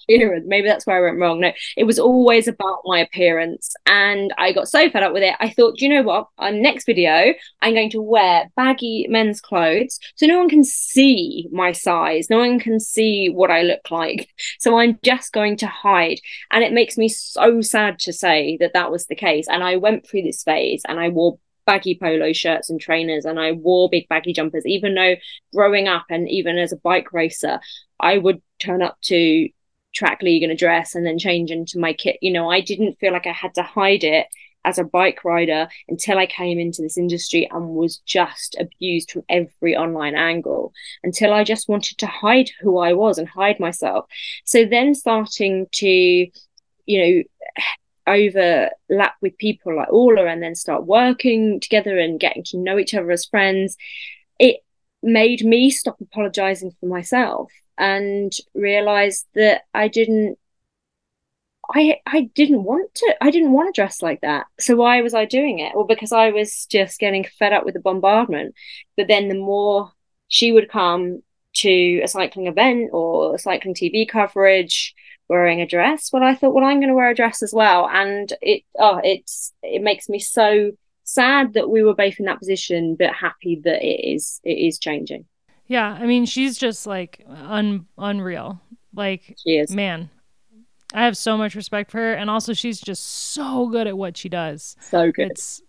appearance. Maybe that's where I went wrong. No, it was always about my appearance. And I got so fed up with it. I thought, do you know what? On next video, I'm going to wear baggy men's clothes so no one can see my size. No one can see what I look like. *laughs* So I'm just going to hide. And it makes me so sad to say that that was the case. And I went through this phase and I wore baggy polo shirts and trainers and I wore big baggy jumpers, even though growing up and even as a bike racer, I would turn up to track league in a dress and then change into my kit. You know, I didn't feel like I had to hide it as a bike rider until I came into this industry and was just abused from every online angle until I just wanted to hide who I was and hide myself. So then starting to, you know, overlap with people like Orla and then start working together and getting to know each other as friends, it made me stop apologizing for myself and realize that I didn't I I didn't want to I didn't want to dress like that. So why was I doing it? Well, because I was just getting fed up with the bombardment. But then the more she would come to a cycling event or cycling TV coverage, wearing a dress. Well, I thought, well, I'm going to wear a dress as well, and it oh, it's it makes me so sad that we were both in that position, but happy that it is it is changing. Yeah, I mean, she's just like un unreal. Like, she is. man, I have so much respect for her, and also she's just so good at what she does. So good. It's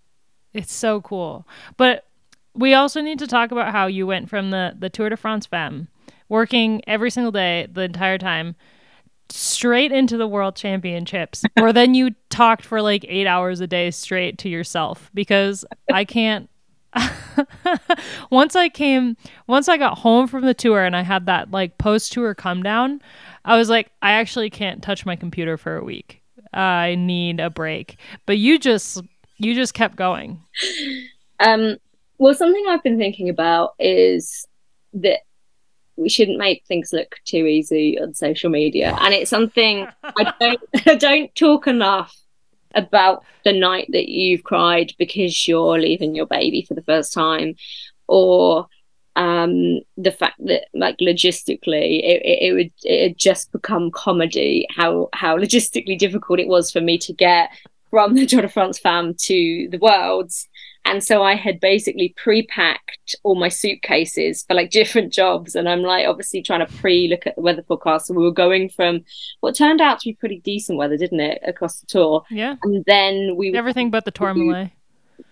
it's so cool. But we also need to talk about how you went from the the Tour de France Femmes, working every single day the entire time, straight into the world championships *laughs* or then you talked for like eight hours a day straight to yourself because i can't *laughs* once i came once i got home from the tour and i had that like post tour come down i was like i actually can't touch my computer for a week. I need a break. But you just you just kept going. Um well something i've been thinking about is that we shouldn't make things look too easy on social media. And it's something I *laughs* don't *laughs* I don't talk enough about the night that you've cried because you're leaving your baby for the first time, or um, the fact that like logistically it, it, it would it had just become comedy how how logistically difficult it was for me to get from the Tour de France Femmes to the Worlds and so I had basically pre-packed all my suitcases for like different jobs. And I'm like obviously trying to pre-look at the weather forecast. So we were going from what turned out to be pretty decent weather, didn't it, across the tour? Yeah. And then we everything but the Tourmalet. *laughs*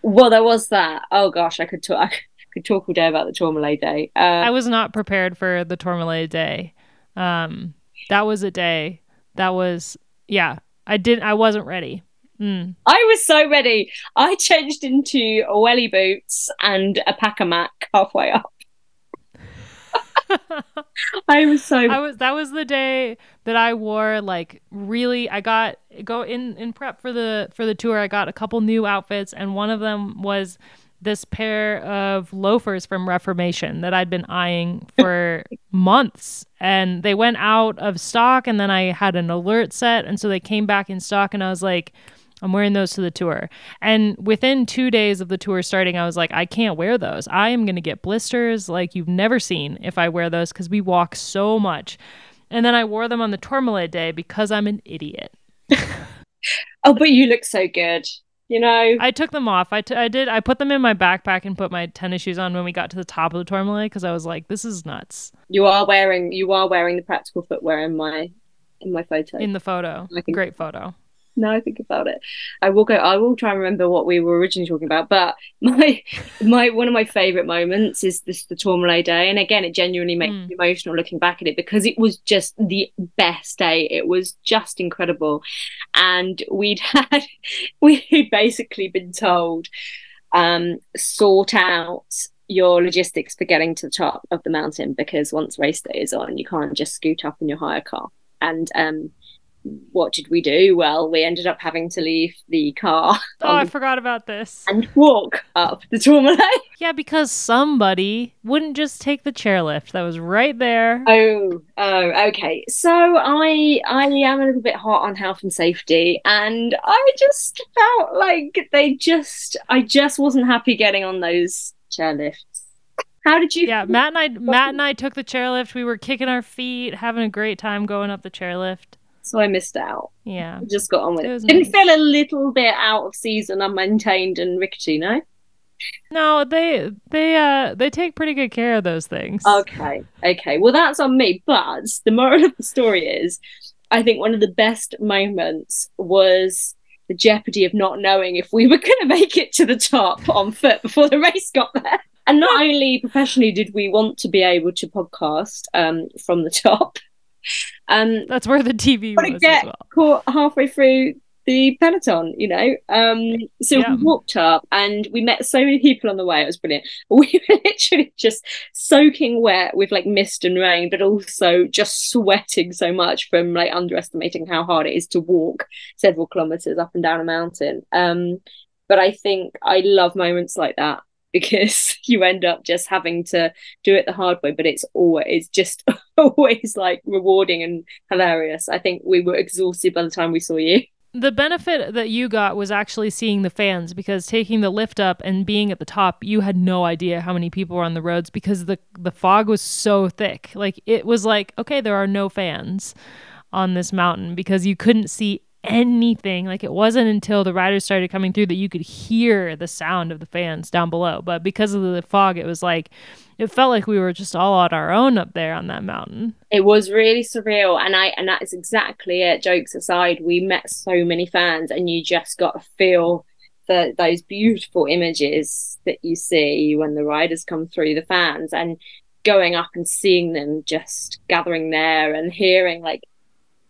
Well, there was that. Oh gosh, I could talk. I could talk all day about the Tourmalet day. Uh, I was not prepared for the Tourmalet day. Um, that was a day. That was yeah. I didn't. I wasn't ready. Mm. I was so ready. I changed into welly boots and a pac-a-mac halfway up. *laughs* I was so. I was. That was the day that I wore like really. I got go in in prep for the for the tour. I got a couple new outfits, and one of them was this pair of loafers from Reformation that I'd been eyeing for *laughs* months. And they went out of stock, and then I had an alert set. And so they came back in stock, and I was like, I'm wearing those to the tour. And within two days of the tour starting, I was like, I can't wear those. I am going to get blisters like you've never seen if I wear those because we walk so much. And then I wore them on the Tourmalet day because I'm an idiot. *laughs* oh, but you look so good. You know, I took them off. I, t- I did. I put them in my backpack and put my tennis shoes on when we got to the top of the Tourmalet because I was like, "This is nuts." You are wearing you are wearing the practical footwear in my in my photo. In the photo, great photo now I think about it. I will go. I will try and remember what we were originally talking about. But *laughs* my my one of my favorite moments is this the Tourmalet day, and again, it genuinely makes mm. me emotional looking back at it because it was just the best day. It was just incredible, and we'd *laughs* had we'd basically been told um, sort out your logistics for getting to the top of the mountain because once race day is on, you can't just scoot up in your hire car and um what did we do? Well, we ended up having to leave the car. *laughs* Oh, I um, forgot about this. And walk up the Tourmalet. *laughs* Yeah, because somebody wouldn't just take the chairlift that was right there. Oh, oh, okay. So I I am a little bit hot on health and safety, and I just felt like they just I just wasn't happy getting on those chairlifts. How did you? Yeah, Matt and I Matt and I took the chairlift. We were kicking our feet, having a great time going up the chairlift so I missed out. Yeah, just got on with it. it. Didn't nice. feel a little bit out of season, unmaintained, and rickety. No. No, they they uh they take pretty good care of those things. Okay, okay. Well, that's on me. But the moral of the story is, I think one of the best moments was the jeopardy of not knowing if we were *laughs* going to make it to the top on foot before the race got there. And not *laughs* only professionally did we want to be able to podcast um, from the top, um, That's where the TV was get as well. Caught halfway through the peloton, you know. Um, so yeah. we walked up and we met so many people on the way. It was brilliant. *laughs* We were literally just soaking wet with like mist and rain, but also just sweating so much from like underestimating how hard it is to walk several kilometers up and down a mountain. Um, but I think I love moments like that because *laughs* you end up just having to do it the hard way but it's always just *laughs* always like rewarding and hilarious. I think we were exhausted by the time we saw you. The benefit that you got was actually seeing the fans because taking the lift up and being at the top you had no idea how many people were on the roads because the the fog was so thick. Like it was like okay there are no fans on this mountain because you couldn't see anything. Like it wasn't until the riders started coming through that you could hear the sound of the fans down below. But because of the fog, it was like it felt like we were just all on our own up there on that mountain. It was really surreal, and I and that is exactly it. Jokes aside, we met so many fans, and you just got a feel for those beautiful images that you see when the riders come through the fans and going up and seeing them just gathering there and hearing like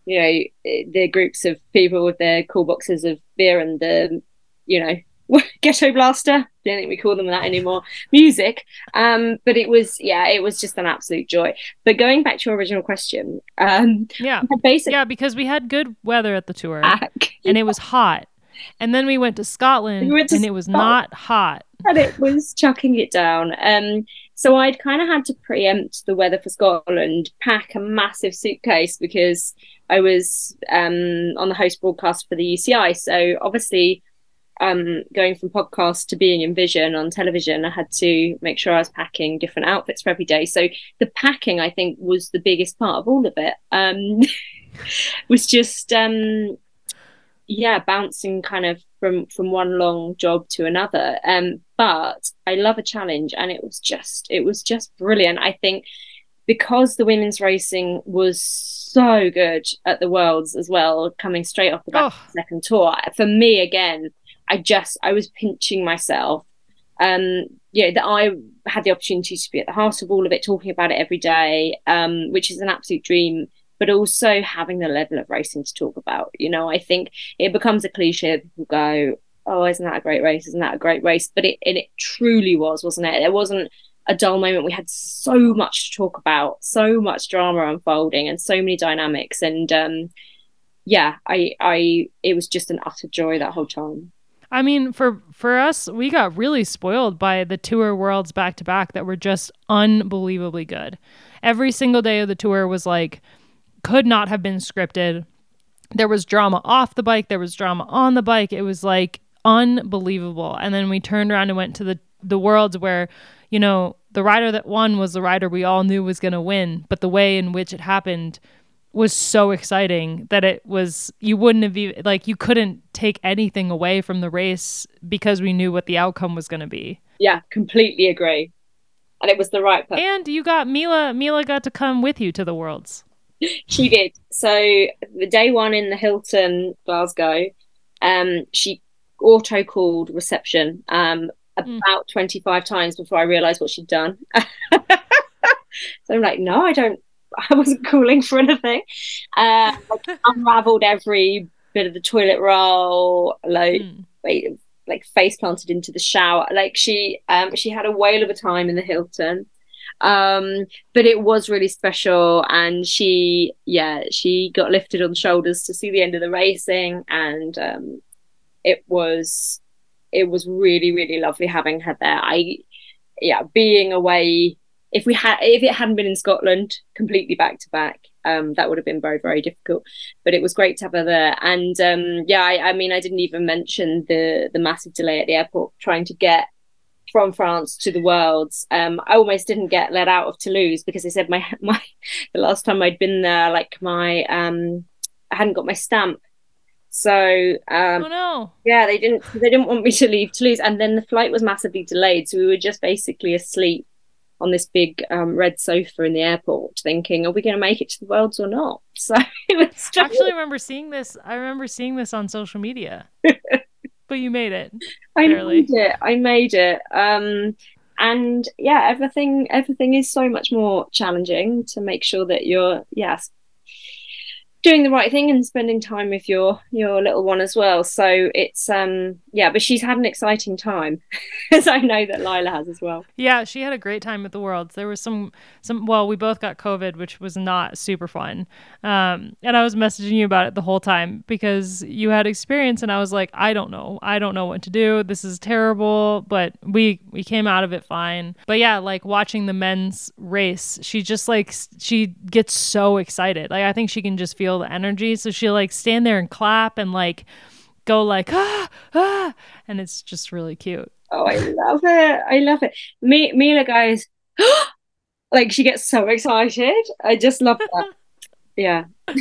you know the groups of people with their cool boxes of beer and the you know *laughs* ghetto blaster. Don't think we call them that anymore. Music. Um but it was yeah it was just an absolute joy. But going back to your original question um yeah. Basically yeah because we had good weather at the tour back. and it was hot. And then we went to scotland we to and it was not hot. And it was chucking it down. Um so I'd kind of had to preempt the weather for Scotland, pack a massive suitcase because I was um, on the host broadcast for the UCI. So obviously, um, going from podcast to being in vision on television, I had to make sure I was packing different outfits for every day. So the packing, I think, was the biggest part of all of it. Um, *laughs* was just um, yeah, bouncing kind of from from one long job to another. Um, but I love a challenge, and it was just it was just brilliant. I think because the women's racing was so good at the worlds as well, coming straight off the back oh. of the second tour. For me, again, I just I was pinching myself. Um, yeah, that I had the opportunity to be at the heart of all of it, talking about it every day, um, which is an absolute dream. But also having the level of racing to talk about. You know, I think it becomes a cliche. People go, "Oh, isn't that a great race? Isn't that a great race?" But it it truly was, wasn't it? There wasn't a dull moment. We had so much to talk about, so much drama unfolding, and so many dynamics. And um, yeah, I, I, it was just an utter joy that whole time. I mean, for for us, we got really spoiled by the tour worlds back to back that were just unbelievably good. Every single day of the tour was like could not have been scripted. There was drama off the bike, there was drama on the bike. It was like unbelievable. And then we turned around and went to the the worlds where, you know, the rider that won was the rider we all knew was going to win, but the way in which it happened was so exciting that it was you wouldn't have even like you couldn't take anything away from the race because we knew what the outcome was going to be. Yeah, completely agree. And it was the right person. And you got Mila Mila got to come with you to the worlds. *laughs* she did. So the day one in the Hilton Glasgow, um she auto called reception um hmm. about mm. 25 times before I realized what she'd done. *laughs* so I'm like, no, I don't I wasn't calling for anything. Uh, like *laughs* unraveled every bit of the toilet roll, like mm. like face planted into the shower. Like she um she had a whale of a time in the Hilton. Um, but it was really special and she yeah, she got lifted on shoulders to see the end of the racing and um it was it was really, really lovely having her there. I yeah, being away if we had if it hadn't been in Scotland completely back to back, um, that would have been very very difficult. But it was great to have her there, and um, yeah, I, I, mean, I didn't even mention the the massive delay at the airport trying to get from France to the Worlds. Um, I almost didn't get let out of Toulouse because they said my *laughs* my the last time I'd been there, like my um, I hadn't got my stamp. So um, oh no, yeah, they didn't they didn't want me to leave Toulouse, and then the flight was massively delayed, so we were just basically asleep on this big um, red sofa in the airport, thinking, "Are we going to make it to the worlds or not?" *laughs* So it was. Just... I actually remember seeing this. I remember seeing this on social media. *laughs* but you made it. I made it. I made it. Um, and yeah, everything everything is so much more challenging to make sure that you're yes doing the right thing and spending time with your your little one as well. So it's um yeah but she's had an exciting time *laughs* as i know that lila has as well. Yeah she had a great time at the worlds there was some some well we both got covid which was not super fun. Um and i was messaging you about it the whole time because you had experience and i was like i don't know. I don't know what to do. This is terrible but we we came out of it fine. But yeah like watching the men's race she just like she gets so excited. Like i think she can just feel feel the energy. So she'll like stand there and clap and like go like ah ah, and it's just really cute. Oh, I love it! I love it. Me, Mila guys, *gasps* like she gets so excited. I just love that. Yeah. *laughs*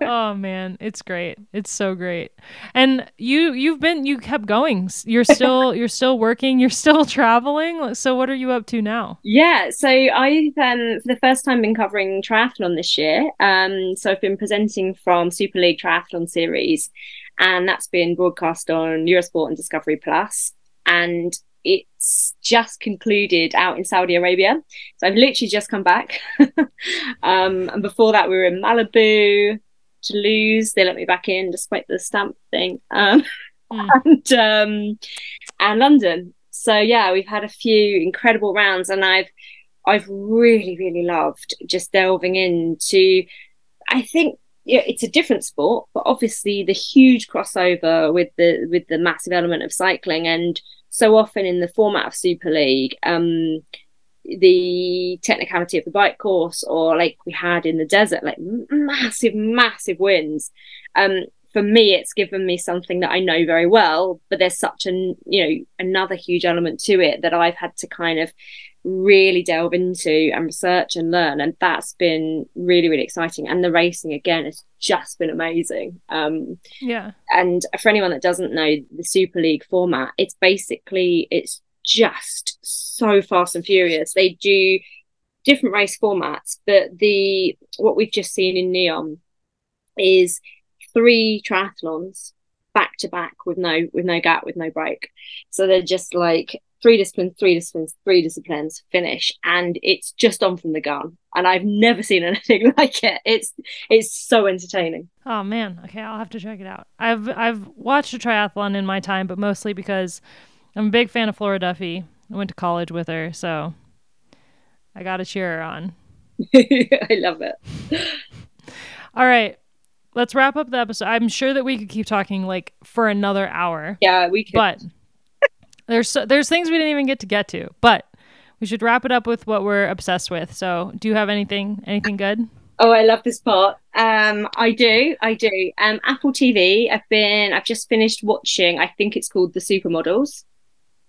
Oh man. It's great. It's so great. And you you've been you kept going. You're still *laughs* you're still working. You're still *laughs* traveling. So what are you up to now? Yeah. So i've um for the first time been covering triathlon this year. Um so i've been presenting from super league triathlon series and that's been broadcast on eurosport and discovery plus. And it's just concluded out in Saudi Arabia. So I've literally just come back. *laughs* um, and before that, we were in Malibu, Toulouse. They let me back in despite the stamp thing. Um, mm. *laughs* and, um, and London. So yeah, we've had a few incredible rounds, and I've I've really really loved just delving into. I think yeah, it's a different sport, but obviously the huge crossover with the with the massive element of cycling and so often in the format of Super League, um, the technicality of the bike course, or like we had in the desert, like massive, massive wins. Um, for me, it's given me something that I know very well, but there's such an you know another huge element to it that I've had to kind of really delve into and research and learn and that's been really really exciting. And the racing again has just been amazing. Um yeah. and for anyone that doesn't know the super league format it's basically it's just so fast and furious. They do different race formats but the what we've just seen in NEOM is three triathlons back to back with no with no gap with no break. So they're just like three disciplines, three disciplines, three disciplines, finish, and it's just on from the gun. And I've never seen *laughs* anything like it. It's it's so entertaining. Oh man, okay, I'll have to check it out. I've I've watched a triathlon in my time, but mostly because I'm a big fan of Flora Duffy. I went to college with her, so I got to cheer her on. *laughs* I love it. *laughs* All right, let's wrap up the episode. I'm sure that we could keep talking like for another hour. Yeah, we could. But there's so, there's things we didn't even get to get to, but we should wrap it up with what we're obsessed with. So, do you have anything anything good? Oh, I love this part. Um, I do, I do. Um, Apple TV. I've been, I've just finished watching. I think it's called The Supermodels.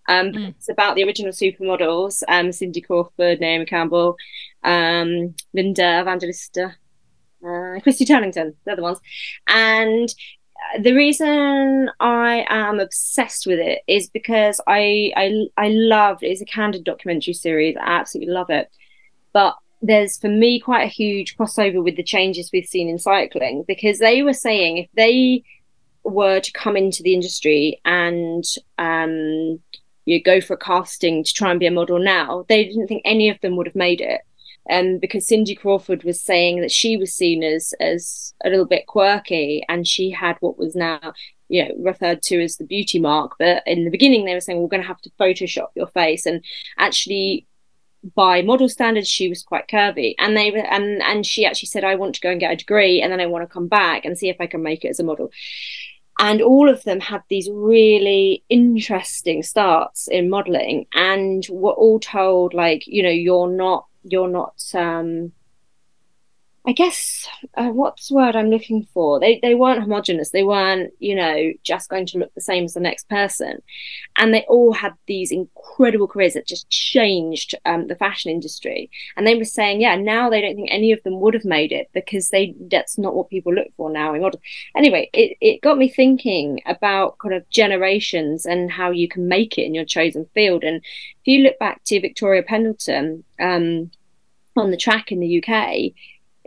Um, mm. it's about the original supermodels. Um, Cindy Crawford, Naomi Campbell, um, Linda Evangelista, uh, Christy Turlington. They're the ones. And the reason I am obsessed with it is because I I I love it's a candid documentary series. I absolutely love it. But there's for me quite a huge crossover with the changes we've seen in cycling because they were saying if they were to come into the industry and um you go for a casting to try and be a model now, they didn't think any of them would have made it um, because Cindy Crawford was saying that she was seen as as a little bit quirky, and she had what was now you know referred to as the beauty mark. But in the beginning, they were saying we're going to have to Photoshop your face, and actually. By model standards, she was quite curvy, and they were, and and she actually said, "I want to go and get a degree, and then I want to come back and see if I can make it as a model." and all of them had these really interesting starts in modeling and were all told like you know you're not you're not um I guess uh, what's the word I'm looking for? They they weren't homogenous. They weren't, you know, just going to look the same as the next person, and they all had these incredible careers that just changed um, the fashion industry. And they were saying, yeah, now they don't think any of them would have made it because they that's not what people look for now in model. Anyway, it it got me thinking about kind of generations and how you can make it in your chosen field. And if you look back to Victoria Pendleton um, on the track in the UK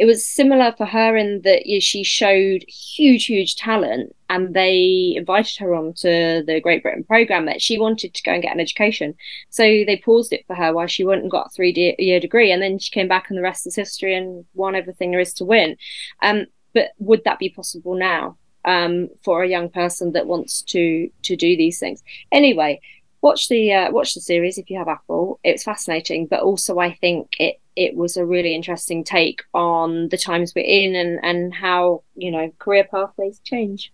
it was similar for her in that you know, she showed huge, huge talent, and they invited her on to the Great Britain program that she wanted to go and get an education. So they paused it for her while she went and got a three year degree, and then she came back, and the rest is history and won everything there is to win. Um, but would that be possible now um, for a young person that wants to to do these things? Anyway, watch the uh, watch the series if you have Apple. It's fascinating, but also I think it it was a really interesting take on the times we're in and and how you know career pathways change.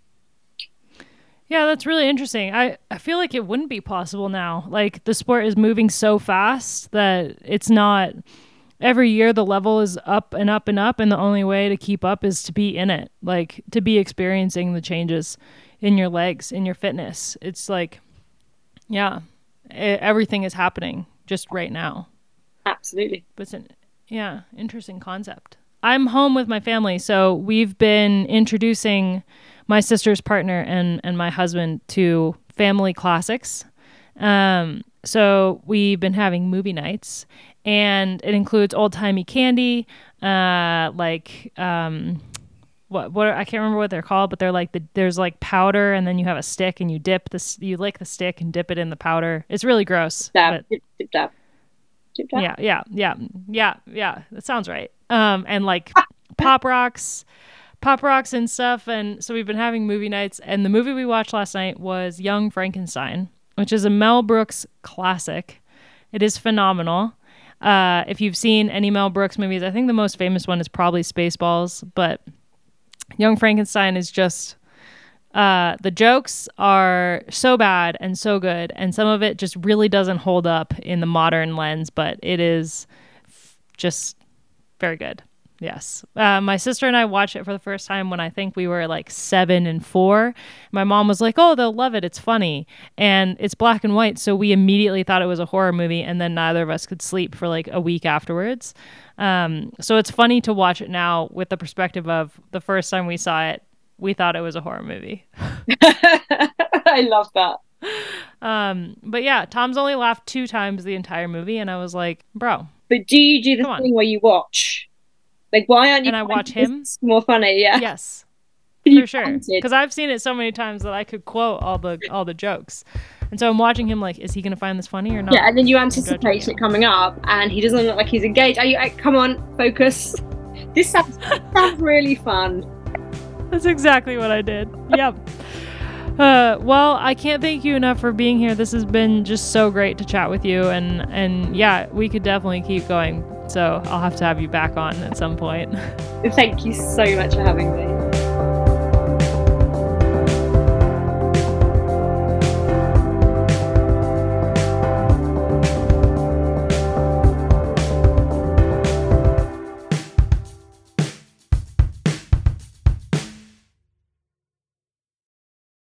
Yeah, that's really interesting. I, I feel like it wouldn't be possible now. Like the sport is moving so fast that it's not every year the level is up and up and up and the only way to keep up is to be in it. Like to be experiencing the changes in your legs, in your fitness. It's like yeah, it, everything is happening just right now. Absolutely. But it's an yeah, interesting concept. I'm home with my family, so we've been introducing my sister's partner and and my husband to family classics. Um, so we've been having movie nights, and it includes old timey candy, uh, like um, what what I can't remember what they're called, but they're like the there's like powder, and then you have a stick, and you dip this you lick the stick and dip it in the powder. It's really gross. Dab, dip, dip, dab. Yeah, yeah, yeah, yeah, yeah. That sounds right. Um, and like pop rocks, pop rocks and stuff. And so we've been having movie nights. And the movie we watched last night was Young Frankenstein, which is a Mel Brooks classic. It is phenomenal. Uh, if you've seen any Mel Brooks movies, I think the most famous one is probably Spaceballs, but Young Frankenstein is just uh, the jokes are so bad and so good, and some of it just really doesn't hold up in the modern lens, but it is f- just very good. Yes. Uh, my sister and I watched it for the first time when I think we were like seven and four. My mom was like, Oh, they'll love it. It's funny. And it's black and white. So we immediately thought it was a horror movie. And then neither of us could sleep for like a week afterwards. Um, so it's funny to watch it now with the perspective of the first time we saw it, we thought it was a horror movie. *laughs* I love that. Um, but yeah, Tom's only laughed two times the entire movie, and I was like, bro. But do you do the thing on. where you watch? Like, why aren't you? And I watch him. More funny, yeah. Yes, *laughs* for sure. Because I've seen it so many times that I could quote all the all the jokes, And so I'm watching him like, is he gonna find this funny or not? Yeah, and then you anticipate it coming up, and he doesn't look like he's engaged. Are you? Come on, focus. *laughs* This sounds, sounds really fun. That's exactly what I did. Yep. Uh, well, I can't thank you enough for being here. This has been just so great to chat with you, and and yeah, we could definitely keep going. So I'll have to have you back on at some point. *laughs* Thank you so much for having me.